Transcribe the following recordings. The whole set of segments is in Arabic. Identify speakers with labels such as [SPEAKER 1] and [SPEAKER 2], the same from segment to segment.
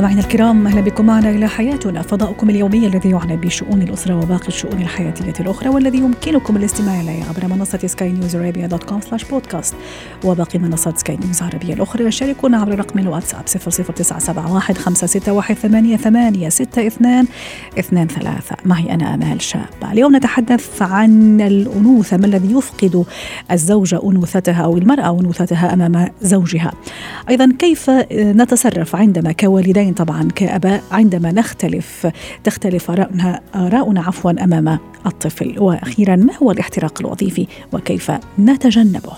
[SPEAKER 1] مستمعينا الكرام أهلا بكم معنا إلى حياتنا. فضاؤكم اليومي الذي يعنى بشؤون الأسرة وباقي الشؤون الحياتية الأخرى والذي يمكنكم الاستماع إليه عبر منصة سكاي نيوز عربيه dot com slash بودكاست وباقي منصات سكاي نيوز العربيه الأخرى. شاركونا عبر رقم الواتساب 00971 561 8862 23 معي أنا آمال شابه اليوم نتحدث عن الأنوثة ما الذي يفقد الزوجه أنوثتها أو المرأة أنوثتها أمام زوجها؟ أيضا كيف نتصرف عندما كوالدين طبعا كآباء عندما نختلف تختلف آراؤنا آراؤنا عفوا أمام الطفل. وأخيرا ما هو الاحتراق الوظيفي؟ وكيف نتجنبه؟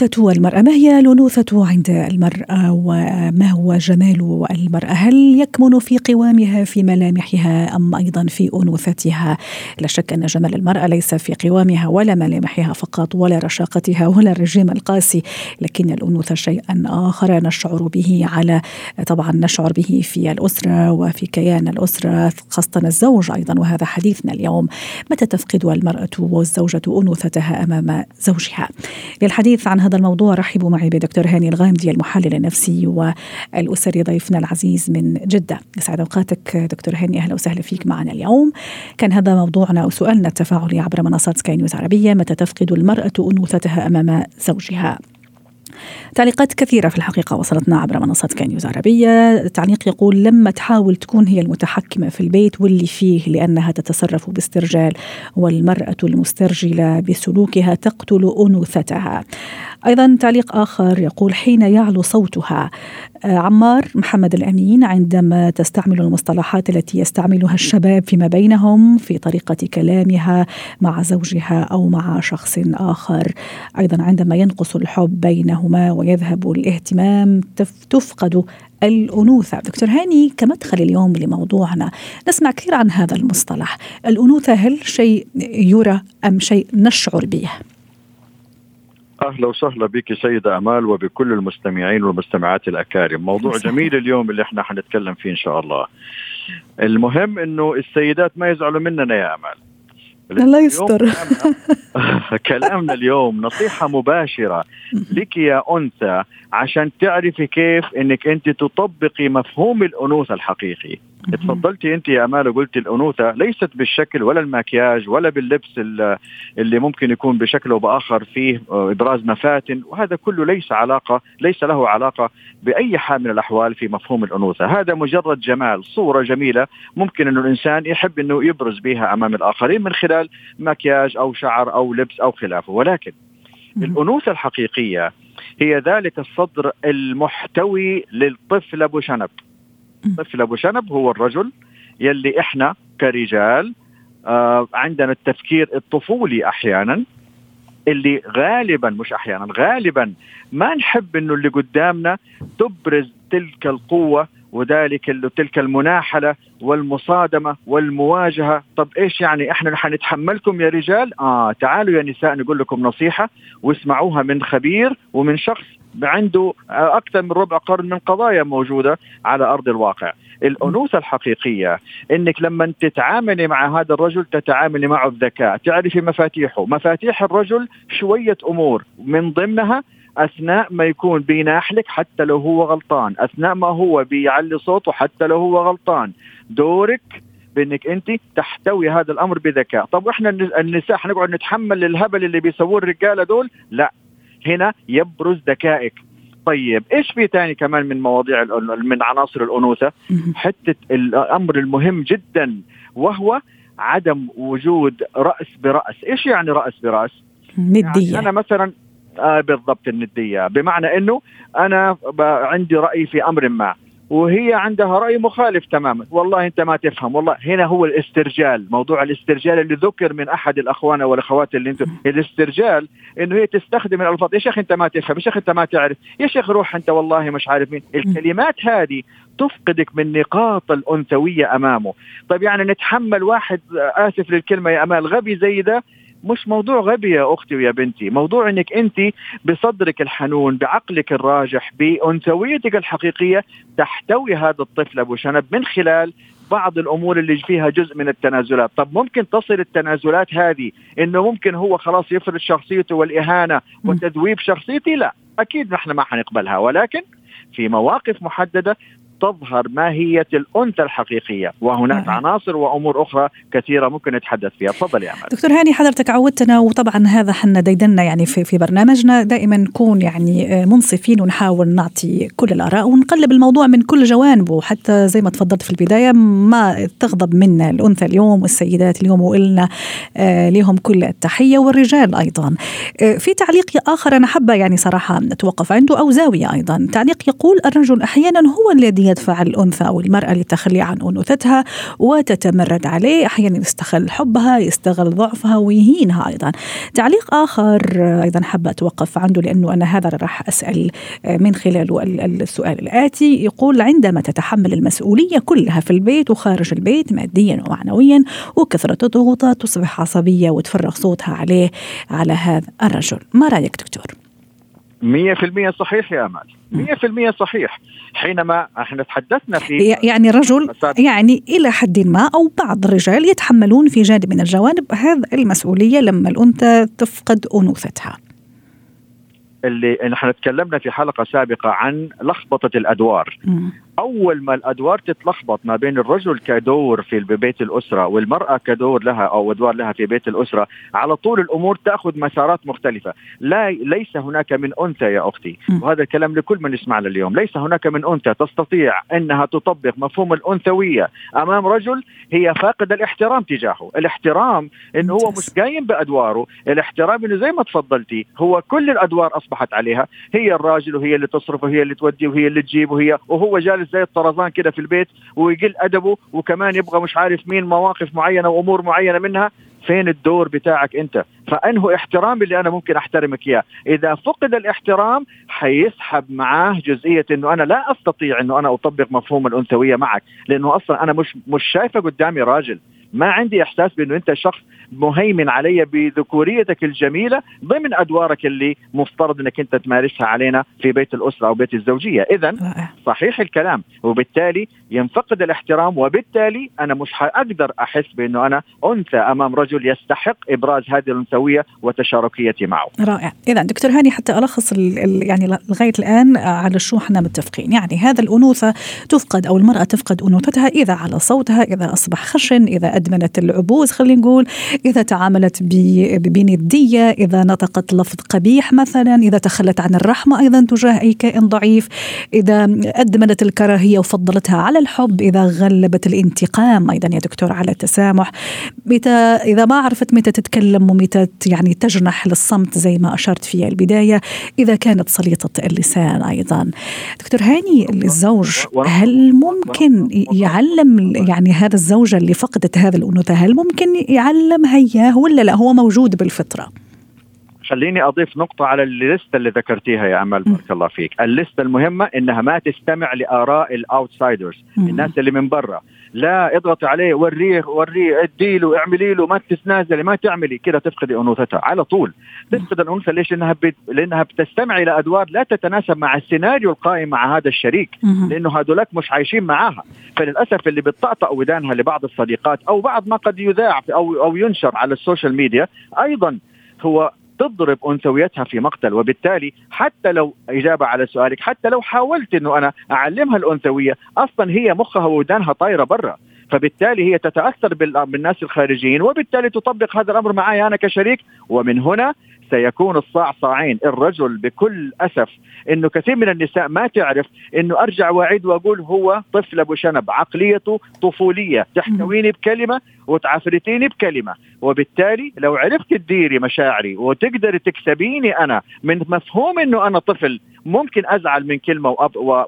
[SPEAKER 1] أنوثة المرأة ما هي الأنوثة عند المرأة وما هو جمال المرأة؟ هل يكمن في قوامها في ملامحها أم أيضا في أنوثتها؟ لا شك أن جمال المرأة ليس في قوامها ولا ملامحها فقط ولا رشاقتها ولا الرجيم القاسي لكن الأنوثة شيئا آخر. نشعر به على طبعا نشعر به في الأسرة وفي كيان الأسرة خاصة الزوج أيضا. وهذا حديثنا اليوم. متى تفقد المرأة والزوجة أنوثتها أمام زوجها؟ للحديث عن هذا الموضوع. رحبوا معي بدكتور هاني الغامدي المحلل النفسي والأسري ضيفنا العزيز من جدة. يسعد أوقاتك دكتور هاني. أهلا وسهلا فيك معنا اليوم. كان هذا موضوعنا أو سؤالنا التفاعلي عبر منصات سكاي نيوز عربية. متى تفقد المرأة أنوثتها أمام زوجها؟ تعليقات كثيرة في الحقيقة وصلتنا عبر منصات سكاي نيوز عربية. تعليق يقول لما تحاول تكون هي المتحكمة في البيت واللي فيه لأنها تتصرف باسترجال والمرأة المسترجلة بسلوكها تقتل أنوثتها. أيضا تعليق آخر يقول حين يعلو صوتها عمار محمد الأمين عندما تستعمل المصطلحات التي يستعملها الشباب فيما بينهم في طريقة كلامها مع زوجها أو مع شخص آخر. أيضا عندما ينقص الحب بينهما ويذهب الاهتمام تفقد الأنوثة. دكتور هاني كمدخل اليوم لموضوعنا نسمع كثير عن هذا المصطلح. الأنوثة هل شيء يرى أم شيء نشعر به؟
[SPEAKER 2] أهلا وسهلا بك سيدة امال وبكل المستمعين والمستمعات الأكارم، موضوع جميل اليوم اللي إحنا حنتكلم فيه إن شاء الله. المهم إنه السيدات ما يزعلوا مننا يا امال.
[SPEAKER 1] الله يستر.
[SPEAKER 2] كلامنا اليوم نصيحة مباشرة لك يا أنثى عشان تعرفي كيف أنك أنت تطبقي مفهوم الأنوثة الحقيقي. تفضلتي انت يا أمال وقلتي الأنوثة ليست بالشكل ولا المكياج ولا باللبس اللي ممكن يكون بشكل أو بآخر فيه إبراز مفاتن. وهذا كله ليس علاقة ليس له علاقة بأي حال من الأحوال في مفهوم الأنوثة، هذا مجرد جمال، صورة جميلة ممكن إنه الإنسان يحب إنه يبرز بها أمام الآخرين من خلال مكياج أو شعر أو لبس أو خلافه، ولكن الأنوثة الحقيقية هي ذلك الصدر المحتوي للطفل أبو شنب. طفل ابو شنب هو الرجل يلي إحنا كرجال آه عندنا التفكير الطفولي أحيانا اللي غالبا مش أحيانا غالبا ما نحب إنه اللي قدامنا تبرز تلك القوة وذلك تلك المناحلة والمصادمة والمواجهة. طب إيش يعني إحنا حنتحملكم يا رجال؟ آه تعالوا يا نساء نقول لكم نصيحة واسمعوها من خبير ومن شخص عنده أكثر من ربع قرن من قضايا موجودة على أرض الواقع. الأنوثة الحقيقية إنك لما تتعاملي مع هذا الرجل تتعاملي معه بذكاء تعرفي مفاتيحه. مفاتيح الرجل شوية أمور من ضمنها أثناء ما يكون بيناحلك حتى لو هو غلطان أثناء ما هو بيعلي صوته حتى لو هو غلطان. دورك بإنك أنت تحتوي هذا الأمر بذكاء. طب وإحنا النساء حنقعد نتحمل الهبل اللي بيسووه الرجاله دول لا. هنا يبرز ذكائك. طيب إيش في تاني كمان من مواضيع من عناصر الأنوثة؟ حتة الأمر المهم جدا وهو عدم وجود رأس برأس. إيش يعني رأس برأس؟
[SPEAKER 1] ندية.
[SPEAKER 2] يعني أنا مثلا آه بالضبط الندية. بمعنى إنه أنا عندي رأي في أمر ما. وهي عندها رأي مخالف تماما. والله أنت ما تفهم. والله هنا هو الاسترجال موضوع الاسترجال اللي ذكر من أحد الأخوان والأخوات اللي أنتم. الاسترجال إنه هي تستخدم الألفاظ. يا شيخ أنت ما تفهم. يا شيخ أنت ما تعرف. يا شيخ روح أنت والله مش عارف مين. الكلمات هذه تفقدك من نقاط الأنثوية أمامه. طيب يعني نتحمل واحد آسف للكلمة يا أمال. غبي زي ده مش موضوع غبي يا أختي ويا بنتي موضوع إنك أنت بصدرك الحنون بعقلك الراجح بانثويتك الحقيقية تحتوي هذا الطفل أبو شنب من خلال بعض الأمور اللي فيها جزء من التنازلات. طب ممكن تصل التنازلات هذه إنه ممكن هو خلاص يفرض شخصيته والإهانة وتذويب شخصيتي؟ لا أكيد نحن ما حنقبلها ولكن في مواقف محددة تظهر ماهيه الأنثى الحقيقية. وهناك آه. عناصر وأمور أخرى كثيرة ممكن نتحدث فيها. تفضل يا
[SPEAKER 1] دكتور هاني حضرتك عودتنا وطبعا هذا حنا ديدنا يعني في في برنامجنا. دائما نكون يعني آه، منصفين ونحاول نعطي كل الآراء ونقلب الموضوع من كل جوانبه حتى زي ما تفضلت في البداية ما تغضب منا الأنثى اليوم والسيدات اليوم وقلنا آه لهم كل التحية والرجال أيضا. آه في تعليق آخر أنا حابة يعني صراحة نتوقف عنده أو زاوية أيضا. تعليق يقول الرجل أحيانا هو الذي يدفع الأنثى أو المرأة للتخلي عن أنوثتها وتتمرد عليه أحيانا يستغل حبها يستغل ضعفها ويهينها أيضا. تعليق آخر أيضا حابة أتوقف عنده لأنه أنا هذا راح أسأل من خلاله السؤال الآتي. يقول عندما تتحمل المسؤولية كلها في البيت وخارج البيت ماديا ومعنويا وكثرة الضغوطات تصبح عصبية وتفرغ صوتها عليه على هذا الرجل. ما رأيك دكتور؟
[SPEAKER 2] مية في المية صحيح يا أمال مية في المية صحيح. حينما إحنا تحدثنا في
[SPEAKER 1] يعني رجل يعني إلى حد ما أو بعض الرجال يتحملون في جانب من الجوانب هذه المسؤولية لما الأنثى تفقد أنوثتها.
[SPEAKER 2] اللي نحن تكلمنا في حلقة سابقة عن لخبطة الأدوار. م. أول ما الأدوار تتلخبط ما بين الرجل كدور في بيت الأسرة والمرأة كدور لها أو أدوار لها في بيت الأسرة على طول الأمور تأخذ مسارات مختلفة. لا ليس هناك من أنثى يا أختي. وهذا الكلام لكل من يسمعنا اليوم. ليس هناك من أنثى تستطيع إنها تطبق مفهوم الأنثوية أمام رجل هي فاقد الاحترام تجاهه. الاحترام انه هو مش قايم بأدواره الاحترام إنه زي ما تفضلتي هو كل الأدوار أصبحت عليها. هي الراجل وهي اللي تصرف وهي اللي تودي وهي اللي تجيب وهي وهو جالس زي الطرزان كده في البيت ويقل أدبه وكمان يبغى مش عارف مين مواقف معينة وأمور معينة منها فين الدور بتاعك أنت؟ فانه احترام اللي أنا ممكن أحترمك إياه. إذا فقد الاحترام حيسحب معاه جزئية إنه أنا لا أستطيع إنه أنا أطبق مفهوم الأنثوية معك لأنه أصلا أنا مش مش شايفه قدامي راجل. ما عندي إحساس بأنه أنت شخص مهيمن علي بذكوريتك الجميلة ضمن أدوارك اللي مفترض إنك أنت تمارسها علينا في بيت الأسرة أو بيت الزوجية، اذا صحيح الكلام. وبالتالي ينفقد الاحترام وبالتالي أنا مش حأقدر أحس بأنه أنا أنثى أمام رجل يستحق إبراز هذه الأنثوية وتشاركيتي معه.
[SPEAKER 1] رائع، اذا دكتور هاني حتى ألخص يعني لغاية الآن على شو إحنا متفقين، يعني هذا الأنوثة تفقد أو المرأة تفقد أنوثتها إذا على صوتها، إذا أصبح خشن، إذا أدمنت العبوس خلينا نقول، إذا تعاملت بندية إذا نطقت لفظ قبيح مثلا إذا تخلت عن الرحمة أيضا تجاه أي كائن ضعيف إذا أدمنت الكراهية وفضلتها على الحب إذا غلبت الانتقام أيضا يا دكتور على التسامح. متى إذا ما عرفت متى تتكلم ومتى يعني تجنح للصمت زي ما أشرت في البداية إذا كانت سليطة اللسان أيضا. دكتور هاني الزوج هل ممكن يعلم يعني هذا الزوجة اللي فقدت هذا الأنوثة هل ممكن يعلم اياه ولا لا؟ هو موجود بالفطرة.
[SPEAKER 2] خليني أضيف نقطة على الليسته اللي ذكرتيها يا أمل بارك الله فيك. الليسته المهمة إنها ما تستمع لآراء ال outsiders الناس اللي من برا. لا اضغط عليه وريه وريه ادي له اعملي له ما تتنازلي ما تعملي كده تفقدي انوثتها على طول. تفقد الانوثة ليش؟ لأنها بت... لأنها بتستمع إلى أدوار لا تتناسب مع السيناريو القائم مع هذا الشريك لأنه هذولاك مش عايشين معاها. فللأسف اللي بتطأطأ ودانها لبعض الصديقات أو بعض ما قد يذاع أو أو ينشر على ال social media أيضا هو تضرب أنثويتها في مقتل وبالتالي حتى لو إجابة على سؤالك حتى لو حاولت إنه أنا أعلمها الأنثوية أصلا هي مخها وودانها طايرة برا. فبالتالي هي تتأثر بالناس الخارجيين وبالتالي تطبق هذا الأمر معي أنا كشريك. ومن هنا سيكون الصاع صاعين الرجل بكل أسف إنه كثير من النساء ما تعرف إنه أرجع وأعيد وأقول هو طفل أبو شنب عقليته طفولية تحتويني بكلمة وتعفرتيني بكلمة وبالتالي لو عرفت تديري مشاعري وتقدري تكسبيني أنا من مفهوم إنه أنا طفل ممكن أزعل من كلمة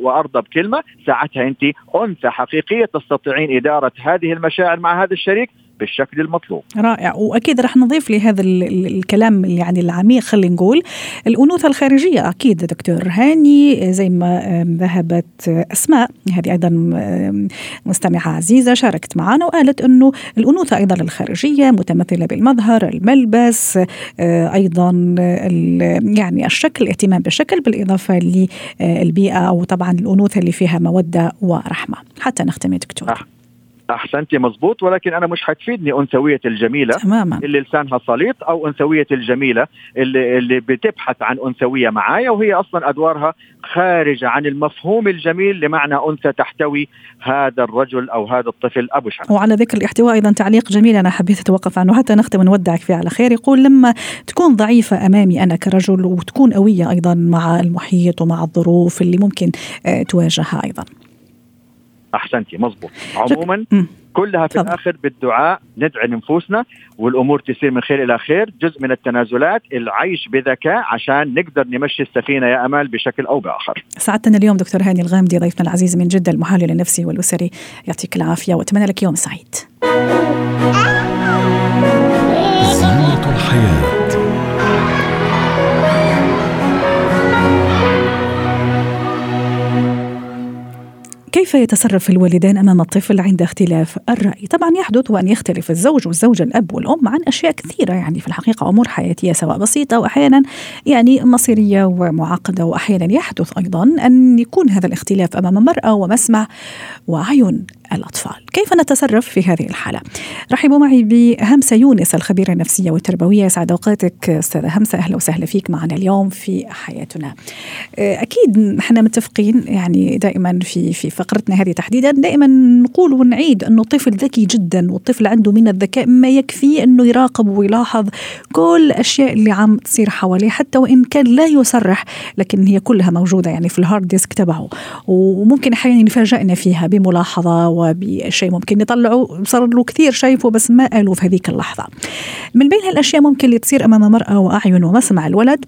[SPEAKER 2] وارضى بكلمه ساعتها انت أنثى حقيقية تستطيعين إدارة هذه المشاعر مع هذا الشريك. بالشكل المطلوب.
[SPEAKER 1] رائع. وأكيد رح نضيف لهذا الكلام يعني العميق خلينا نقول الأنوثة الخارجية. أكيد دكتور هاني زي ما ذهبت أسماء. هذه أيضا مستمعة عزيزة شاركت معنا وقالت إنه الأنوثة أيضا الخارجية متمثلة بالمظهر الملبس آه، أيضا يعني الشكل الاهتمام بالشكل بالإضافة للبيئة وطبعا الأنوثة اللي فيها مودة ورحمة. حتى نختم يا دكتور.
[SPEAKER 2] احسنتي مزبوط ولكن أنا مش حتفيدني أنثوية الجميلة
[SPEAKER 1] تماما.
[SPEAKER 2] اللي لسانها سليط أو أنثوية الجميلة اللي اللي بتبحث عن أنثوية معايا وهي أصلا أدوارها خارجه عن المفهوم الجميل لمعنى أنثى تحتوي هذا الرجل أو هذا الطفل أبو شرف
[SPEAKER 1] وعلى ذكر الاحتواء أيضا تعليق جميل أنا حبيت أتوقف عنه حتى نختم ونودعك فيه على خير. يقول لما تكون ضعيفة أمامي أنا كرجل وتكون قوية أيضا مع المحيط ومع الظروف اللي ممكن آه، تواجهها أيضا.
[SPEAKER 2] أحسنتي مزبوط عموما كلها في الآخر بالدعاء ندعي نفوسنا والأمور تسير من خير إلى خير. جزء من التنازلات العيش بذكاء عشان نقدر نمشي السفينة يا أمال بشكل أو بآخر.
[SPEAKER 1] سعدتنا اليوم دكتور هاني الغامدي ضيفنا العزيز من جدة المحلل النفسي والاسري يعطيك العافية وأتمنى لك يوم سعيد. كيف يتصرف الوالدان أمام الطفل عند اختلاف الرأي؟ طبعا يحدث وأن يختلف الزوج والزوجة الأب والأم عن أشياء كثيرة يعني في الحقيقة أمور حياتية سواء بسيطة واحيانا يعني مصيرية ومعقدة واحيانا يحدث أيضا أن يكون هذا الاختلاف أمام مراه ومسمع وعيون الأطفال. كيف نتصرف في هذه الحالة؟ رحبوا معي بهمسة يونس الخبيرة النفسية والتربوية. سعد أوقاتك. أستاذة همسة أهلا وسهلا فيك معنا اليوم في حياتنا. أكيد نحن متفقين يعني دائما في في فقرتنا هذه تحديدا. دائما نقول ونعيد أنه الطفل ذكي جدا والطفل عنده من الذكاء ما يكفي أنه يراقب ويلاحظ كل الأشياء اللي عم تصير حواليه حتى وإن كان لا يصرح لكن هي كلها موجودة يعني في ال hard disk تبعه. وممكن أحيانا يفاجئنا فيها بملاحظة وبشيء ممكن يطلعوا صار له كثير شايفه بس ما قالوا في هذيك اللحظة. من بين هالأشياء ممكن اللي تصير أمام مرأة وأعين ومسمع الولد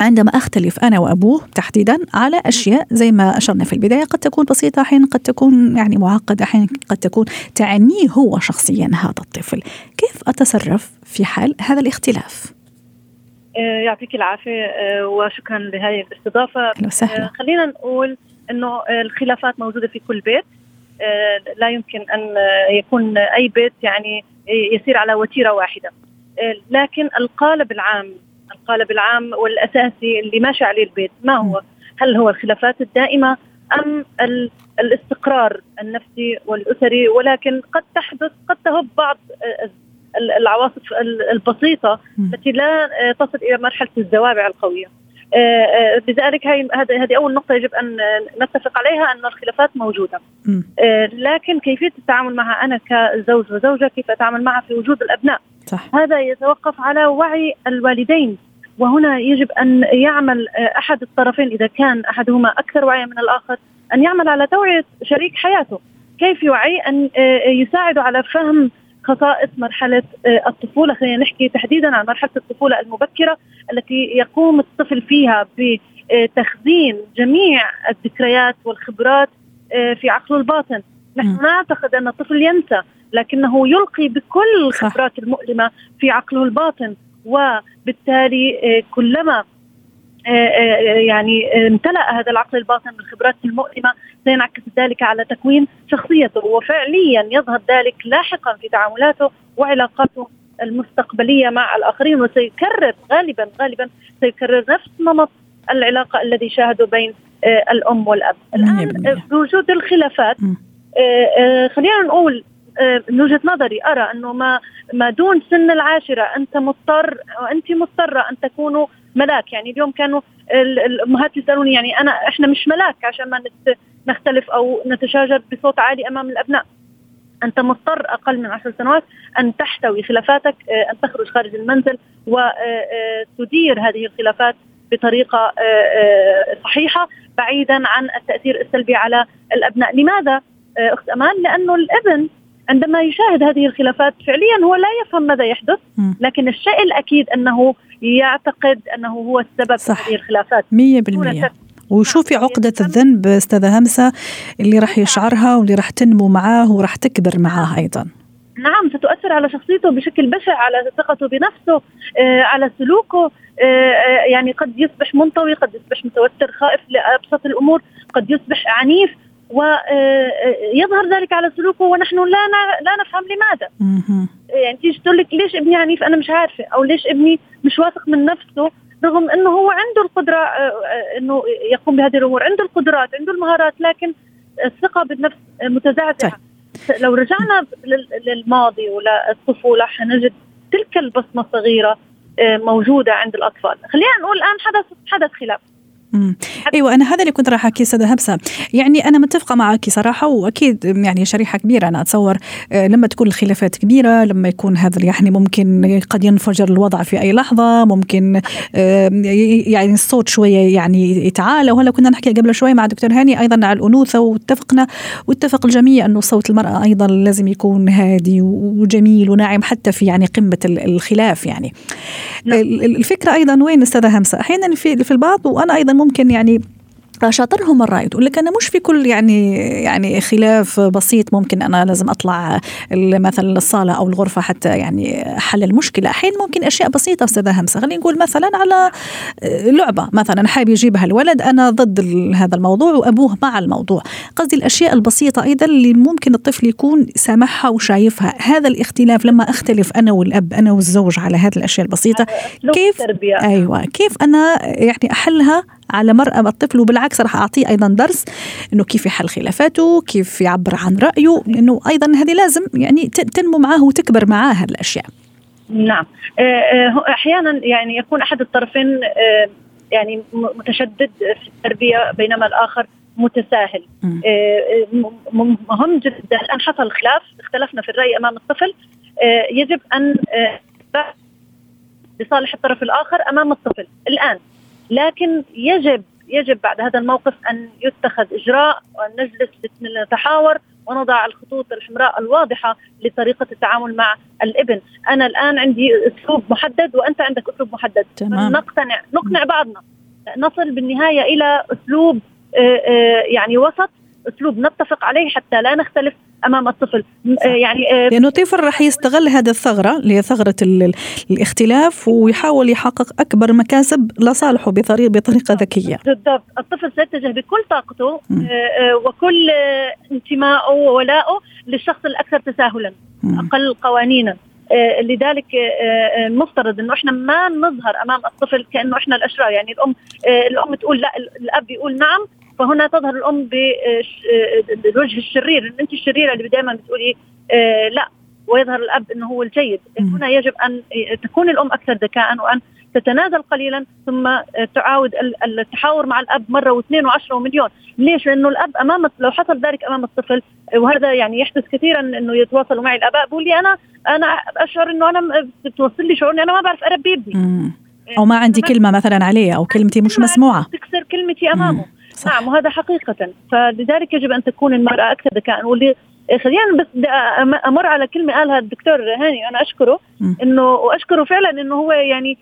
[SPEAKER 1] عندما أختلف أنا وأبوه تحديدا على أشياء زي ما أشرنا في البداية قد تكون بسيطة أحيانا قد تكون يعني معقدة أحيانا قد تكون تعنيه هو شخصيا هذا الطفل. كيف أتصرف في حال هذا الاختلاف؟
[SPEAKER 3] آه، يعطيك العافية آه، وشكرا لهذه الاستضافة.
[SPEAKER 1] آه،
[SPEAKER 3] خلينا نقول إنه الخلافات موجودة في كل بيت. لا يمكن أن يكون أي بيت يعني يسير على وتيرة واحدة لكن القالب العام القالب العام والأساسي اللي ماشي عليه البيت ما هو؟ هل هو الخلافات الدائمة أم الاستقرار النفسي والأسري ولكن قد تحدث قد تهب بعض العواصف البسيطة التي لا تصل إلى مرحلة الزوابع القوية. لذلك هي هذه أول نقطة يجب أن نتفق عليها أن الخلافات موجودة. لكن كيفية التعامل معها أنا كزوج وزوجة كيف أتعامل معها في وجود الأبناء.
[SPEAKER 1] صح.
[SPEAKER 3] هذا يتوقف على وعي الوالدين وهنا يجب أن يعمل أحد الطرفين إذا كان أحدهما أكثر وعيا من الآخر أن يعمل على توعية شريك حياته كيف يوعي أن يساعده على فهم خصائص مرحلة الطفولة. خلينا نحكي تحديدا عن مرحلة الطفولة المبكرة التي يقوم الطفل فيها بتخزين جميع الذكريات والخبرات في عقله الباطن. نحن نعتقد أن الطفل ينسى لكنه يلقي بكل الخبرات المؤلمة في عقله الباطن. وبالتالي كلما يعني امتلأ هذا العقل الباطن بالخبرات المؤلمة. سينعكس ذلك على تكوين شخصيته وفعليا يظهر ذلك لاحقا في تعاملاته وعلاقاته المستقبلية مع الآخرين وسيكرر غالبا غالبا سيكرر نفس نمط العلاقة الذي شاهده بين الأم والأب. الآن بوجود الخلافات خلينا نقول من وجهة نظري أرى أنه ما ما دون سن العاشرة أنت مضطر وانت مضطرة أن تكونوا ملاك. يعني اليوم كانوا الأمهات يسألوني يعني انا إحنا مش ملاك عشان ما نختلف أو نتشاجر بصوت عالي أمام الأبناء. أنت مضطر أقل من عشر سنوات أن تحتوي خلافاتك أن تخرج خارج المنزل وتدير هذه الخلافات بطريقة صحيحة بعيدا عن التأثير السلبي على الأبناء. لماذا؟ أخت أمان لأنه الابن عندما يشاهد هذه الخلافات فعليا هو لا يفهم ماذا يحدث لكن الشيء الأكيد أنه يعتقد أنه هو السبب
[SPEAKER 1] صح.
[SPEAKER 3] في هذه الخلافات.
[SPEAKER 1] 100% وشوفي عقدة الذنب أستاذة همسة اللي راح يشعرها واللي راح تنمو معاه وراح تكبر معاه أيضا.
[SPEAKER 3] نعم ستؤثر على شخصيته بشكل بشع على ثقته بنفسه آه، على سلوكه آه، آه، يعني قد يصبح منطوي قد يصبح متوتر خائف لأبسط الأمور قد يصبح عنيف. ويظهر ذلك على سلوكه ونحن لا لا نفهم لماذا. يعني تيجي تقول لك ليش ابني عنيف؟ أنا مش عارفة. أو ليش ابني مش واثق من نفسه؟ رغم إنه هو عنده القدرة آه، آه، إنه يقوم بهذه الأمور. عنده القدرات عنده المهارات لكن الثقة بالنفس متزعزعه لو رجعنا لل- للماضي وللطفولة حنجد تلك البصمة الصغيرة آه، موجودة عند الأطفال. خلينا نقول الآن حدث حدث خلاف.
[SPEAKER 1] مم. إيوه أنا هذا اللي كنت راح احكيه استاذه هبسة يعني أنا متفقة معك صراحة وأكيد يعني شريحة كبيرة أنا أتصور آه، لما تكون الخلافات كبيرة لما يكون هذا يعني ممكن قد ينفجر الوضع في أي لحظة ممكن يعني الصوت شوية يعني يتعالى وهلا كنا نحكي قبل شوي مع دكتور هاني أيضا على الأنوثة واتفقنا واتفق الجميع إنه صوت المرأة أيضا لازم يكون هادي وجميل وناعم حتى في يعني قمة ال- الخلاف يعني
[SPEAKER 3] نعم.
[SPEAKER 1] ال- ال- الفكرة أيضا وين أستاذة همسة أحيانا في في البعض وأنا أيضا ممكن يعني شاطرهم الرائد. يقول لك أنا مش في كل يعني يعني خلاف بسيط ممكن أنا لازم أطلع مثلا الصاله أو الغرفة حتى يعني حل المشكلة. أحيانا ممكن أشياء بسيطة أستاذة همسة. خلينا نقول مثلا على لعبة. مثلا حابب يجيبها الولد أنا ضد هذا الموضوع وأبوه مع الموضوع. قصدي الأشياء البسيطة أيضا اللي ممكن الطفل يكون سامعها وشايفها. هذا الاختلاف لما أختلف أنا والأب أنا والزوج على هذه الأشياء
[SPEAKER 3] البسيطة
[SPEAKER 1] كيف. أيوه كيف أنا يعني أحلها على مرأى الطفل وبالعكس راح أعطيه أيضا درس إنه كيف يحل خلافاته كيف يعبر عن رأيه لأنه أيضا هذه لازم يعني تنمو معاه وتكبر معاه هذه الاشياء
[SPEAKER 3] نعم. آه، آه، هو أحيانا يعني يكون أحد الطرفين آه، يعني متشدد في التربية بينما الآخر متساهل. مهم جدا. ان حصل خلاف اختلفنا في الرأي أمام الطفل. يجب آه، لصالح الطرف الآخر أمام الطفل. الآن لكن يجب يجب بعد هذا الموقف أن يتخذ إجراء وأن نجلس نتحاور ونضع الخطوط الحمراء الواضحة لطريقة التعامل مع الإبن، أنا الآن عندي أسلوب محدد وأنت عندك أسلوب محدد،
[SPEAKER 1] تمام.
[SPEAKER 3] نقتنع نقنع بعضنا. نصل بالنهاية إلى أسلوب آه، آه، يعني وسط أسلوب نتفق عليه حتى لا نختلف أمام الطفل. آه، يعني آه،
[SPEAKER 1] لأنه الطفل راح يستغل هذه الثغرة اللي هي ثغرة ال- ال- الاختلاف ويحاول يحقق أكبر مكاسب لصالحه بطريقه بطريقة ذكية
[SPEAKER 3] بالضبط الطفل سيتجه بكل طاقته. آه، آه، وكل انتمائه وولائه للشخص الأكثر تساهلا
[SPEAKER 1] مم.
[SPEAKER 3] أقل قوانينا لذلك المفترض إنه إحنا ما نظهر أمام الطفل كأنه إحنا الأشرار يعني الأم الأم تقول لا الأب يقول نعم فهنا تظهر الأم بالوجه الشرير. ان انت الشريرة اللي دائما بتقولي آه، لا. ويظهر الأب إنه هو الجيد.
[SPEAKER 1] مم.
[SPEAKER 3] هنا يجب أن تكون الأم أكثر ذكاء وأن تتنازل قليلا ثم تعاود ال- التحاور مع الأب مرة واثنين وعشرة ومليون. ليش؟ لأنه الأب أمام لو حصل ذلك أمام الطفل وهذا يعني يحدث كثيرا إنه يتواصلوا معي الاباء بقول لي أنا أنا أشعر إنه أنا بتوصل لي شعور إني أنا ما بعرف أربي ابني.
[SPEAKER 1] مم. أو ما عندي كلمة مثلا عليه أو كلمتي مش مسموعة.
[SPEAKER 3] تكسر كلمتي أمامه.
[SPEAKER 1] صح.
[SPEAKER 3] نعم وهذا حقيقة فلذلك يجب أن تكون المرأة أكثر ذكاء واللي خلينا بس أمر على كلمة قالها الدكتور هاني أنا أشكره
[SPEAKER 1] مم.
[SPEAKER 3] إنه وأشكره فعلا إنه هو يعني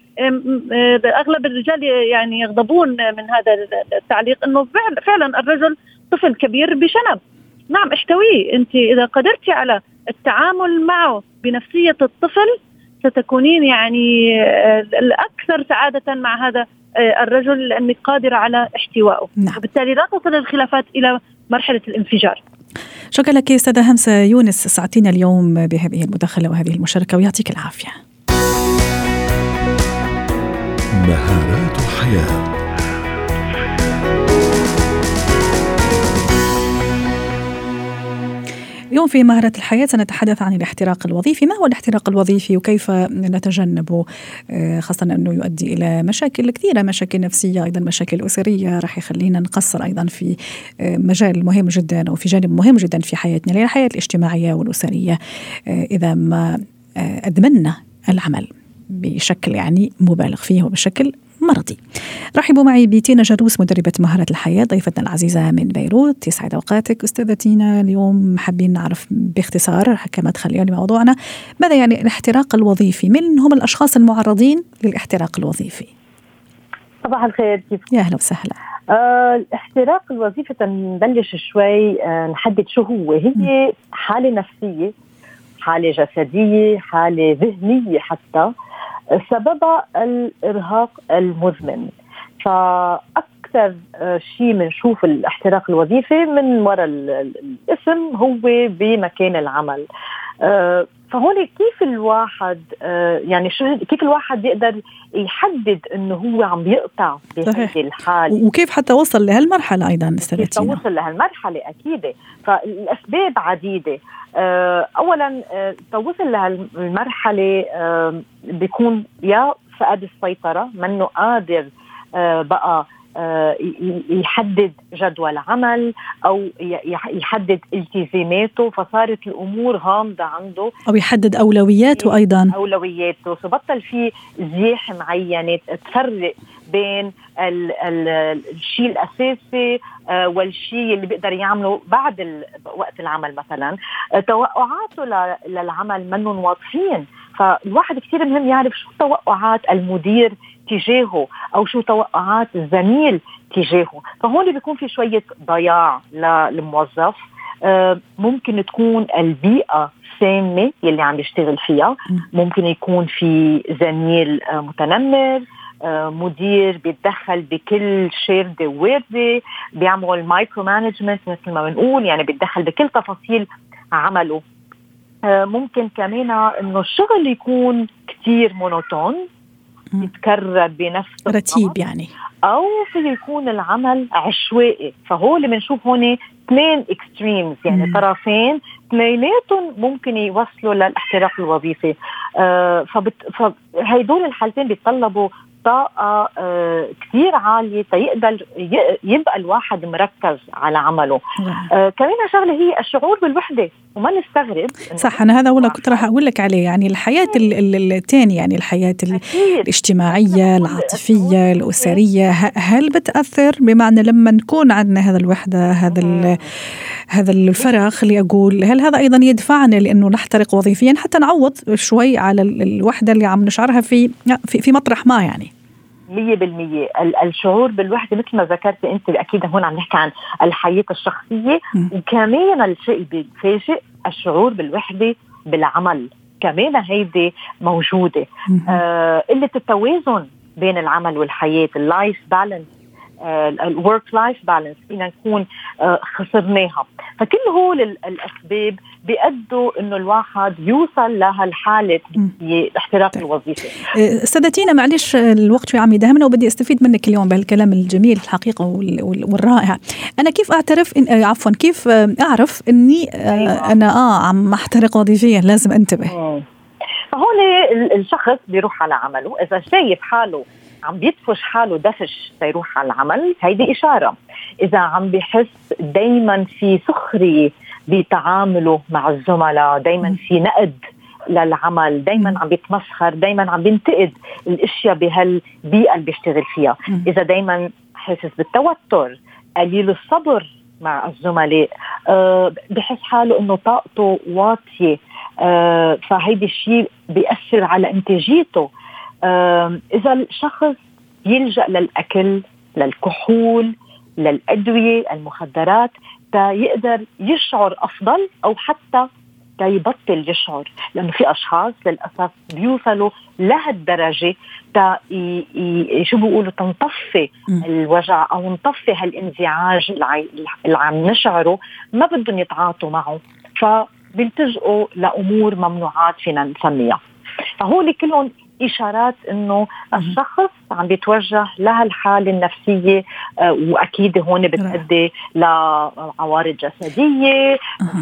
[SPEAKER 3] أغلب الرجال يعني يغضبون من هذا التعليق إنه فعلا الرجل طفل كبير بشنب نعم احتويه أنت إذا قدرتي على التعامل معه بنفسية الطفل ستكونين يعني آه، الأكثر سعادة مع هذا الرجل لأنك قادرة على احتوائه.
[SPEAKER 1] نعم.
[SPEAKER 3] وبالتالي لا تصل الخلافات إلى مرحلة الانفجار.
[SPEAKER 1] شكرا لك أستاذة همسه يونس. ساعتينا اليوم بهذه المداخلة وهذه المشاركة ويعطيك العافية.
[SPEAKER 4] مهارات حياة.
[SPEAKER 1] اليوم في مهارة الحياة سنتحدث عن الاحتراق الوظيفي. ما هو الاحتراق الوظيفي وكيف نتجنبه؟ آه، خاصة أنه يؤدي إلى مشاكل كثيرة مشاكل نفسية أيضا مشاكل أسرية. راح يخلينا نقصر أيضا في آه، مجال مهم جدا أو في جانب مهم جدا في حياتنا الحياة الاجتماعية والأسرية. آه، إذا ما أدمنا العمل بشكل يعني مبالغ فيه وبشكل مرضي. رحبوا معي بتينا جروس مدربة مهارة الحياة ضيفتنا العزيزة من بيروت. يسعد أوقاتك أستاذة تينا اليوم حابين نعرف باختصار كما تخلينا لموضوعنا ماذا يعني الاحتراق الوظيفي؟ من هم الأشخاص المعرضين للاحتراق الوظيفي؟
[SPEAKER 5] صباح الخير كيف؟
[SPEAKER 1] يا أهلا وسهلا.
[SPEAKER 5] آه الاحتراق الوظيفي نبلش شوي آه نحدد شو هو. هي حالة نفسية حالة جسدية حالة ذهنية حتى. سببها الإرهاق المزمن. فأكثر آه، شيء بنشوف الاحتراق الوظيفي من وراء الاسم هو بمكان العمل. آه، فهون كيف الواحد آه، يعني شو كيف الواحد يقدر يحدد إنه هو عم يقطع بهذه الحال؟
[SPEAKER 1] وكيف حتى وصل لهالمرحلة أيضا
[SPEAKER 5] أستاذ كيف وصل لهالمرحلة؟ أكيد. فالأسباب عديدة. اولا توصل لهالمرحله بيكون يا فقد السيطرة منه قادر بقى آه، يحدد جدول عمل أو يحدد التزاماته فصارت الأمور غامضه عنده.
[SPEAKER 1] أو يحدد أولوياته أيضا.
[SPEAKER 5] أولوياته. فبطل في زياحه معينة تفرق بين ال ال الشيء الأساسي آه، والشيء اللي بيقدر يعمله بعد وقت العمل مثلا. آه، توقعاته للعمل منهم واضحين. فالواحد كثير مهم يعرف شو توقعات المدير تجاهه أو شو توقعات الزميل تجاهه. فهون بيكون في شوية ضياع للموظف. آه، ممكن تكون البيئة سامة يلي عم يشتغل فيها. ممكن يكون في زميل متنمر. مدير بيتدخل بكل شاردة وواردة بيعمل micro management مثل ما بنقول يعني بيتدخل بكل تفاصيل عمله. ممكن كمان إنه الشغل يكون كثير monotone يتكرر بنفس
[SPEAKER 1] رتيب يعني.
[SPEAKER 5] أو في يكون العمل عشوائي. فهو اللي بنشوف هون اثنين اكستريمز يعني مم. طرفين اثنيناتهم ممكن يوصلوا للإحتراق الوظيفي. آه فبت... فهيدول الحالتين بيتطلبوا طاقة آه كثير عالية تيقدر يبقى الواحد مركز على عمله. نعم. آه كمان شغلة هي الشعور بالوحدة وما نستغرب.
[SPEAKER 1] صح أنا هذا والله كنت راح أقول لك عليه يعني الحياة الثانية يعني الحياة الاجتماعية العاطفية الأسرية. هل بتأثر؟ بمعنى لما نكون عندنا هذا الوحدة هذا هذا الفراغ خلي أقول هل هذا أيضا يدفعنا لأنه نحترق وظيفيا؟ حتى نعوض شوي على الوحدة اللي عم نشعرها في في, في مطرح ما يعني.
[SPEAKER 5] مية بالمية. الشعور بالوحدة مثل ما ذكرت أنت أكيد هون عم نحكي عن الحياة الشخصية. وكمان الشيء اللي بيفاجئ الشعور بالوحدة بالعمل. كمان هيدي موجودة. آه قلة التوازن بين العمل والحياة ال life balance ال work life balance فينا نكون آه، خسرناها. فكل هول الأسباب بيأدوا إنه الواحد يوصل لهالحاله الاحتراق طيب. الوظيفي
[SPEAKER 1] آه، استاذتينا معلش الوقت شوي عم يدهمنا وبدي أستفيد منك اليوم بهالكلام الجميل الحقيقة والرائع. أنا كيف أعترف إن آه، عفوا كيف أعرف إني أيوة. أنا آه عم أحترق وظيفيا لازم أنتبه.
[SPEAKER 5] فهون الشخص بيروح على عمله إذا شايف حاله عم بيدفش حاله دفش تيروح على العمل هيدي إشارة. إذا عم بحس دايما في سخرية بتعامله مع الزملاء دايما في نقد للعمل دايما عم بيتمسخر دايما عم بينتقد الأشياء بهالبيئة اللي بيشتغل فيها. إذا دايما حاسس بالتوتر قليل الصبر مع الزملاء أه بحس حاله إنه طاقته واطية أه فهيدي الشيء بيأثر على إنتاجيته. إذا الشخص يلجأ للأكل للكحول للأدوية المخدرات يقدر يشعر أفضل أو حتى يبطل يشعر لأنه في أشخاص للأسف بيوصلوا لهالدرجة تا شو بيقولوا تنطفي الوجع أو نطفي هالانزعاج اللي عم نشعره ما بدهم يتعاطوا معه فبيلتجئوا لأمور ممنوعات فينا نسميها. فهول كلهم إشارات إنه الشخص عم بيتوجه لهالحالة النفسية آه، وأكيد هون بتؤدي لعوارض جسدية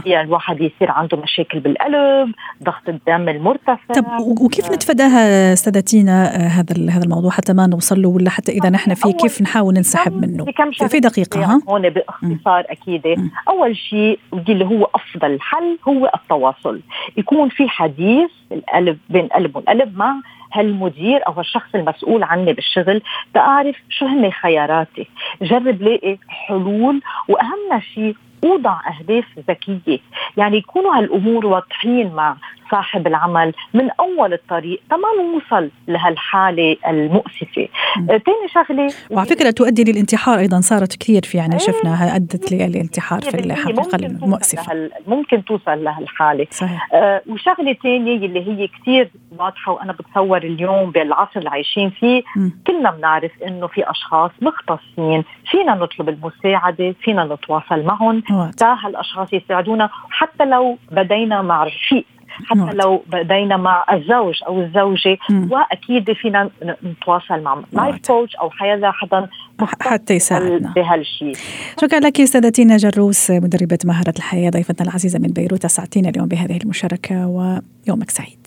[SPEAKER 5] يعني الواحد يصير عنده مشاكل بالقلب ضغط الدم المرتفع.
[SPEAKER 1] طب وكيف نتفاداها استاذتينا آه، هذا هذا الموضوع حتى ما نوصل له ولا حتى إذا نحن فيه كيف نحاول ننسحب منه؟ في, في دقيقة ها؟
[SPEAKER 5] هون باختصار أكيد. أول شيء اللي هو أفضل حل هو التواصل. يكون في حديث القلب بين القلب والقلب مع هالمدير أو الشخص المسؤول عني بالشغل تعرف شو هن خياراتي. جرب لاقي حلول وأهم شيء أوضع أهداف ذكية. يعني يكونوا هالأمور واضحين مع صاحب العمل من أول الطريق تمام نوصل لهالحالة المؤسفة. ثاني
[SPEAKER 1] آه شغلة وعلى فكرة تؤدي للانتحار أيضا صارت كثير في يعني إيه شفناها أدت للانتحار في الحقيقة المؤسفه
[SPEAKER 5] ممكن توصل لهالحالة. صحيح. آه وشغلة ثانية اللي هي كثير واضحة وأنا بتصور اليوم بالعصر اللي عايشين فيه م. كلنا بنعرف إنه في أشخاص مختصين فينا نطلب المساعدة فينا نتواصل معهم. تا هالأشخاص يساعدونا حتى لو بدينا مع رفيق. حتى نعم. لو بدينا مع الزوج أو الزوجة مم. وأكيد فينا نتواصل مع life coach أو حيالله حدا
[SPEAKER 1] حتى يساعدنا.
[SPEAKER 5] بهالشيء
[SPEAKER 1] شكرا لك استاذتينا جروس مدربة مهارة الحياة ضيفتنا العزيزة من بيروت. اسعدتينا اليوم بهذه المشاركة ويومك سعيد.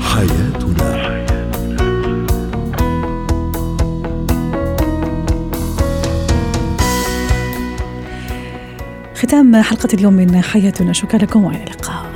[SPEAKER 1] حياتنا. ختام حلقة اليوم من حياتنا. شكرا لكم وإلى اللقاء.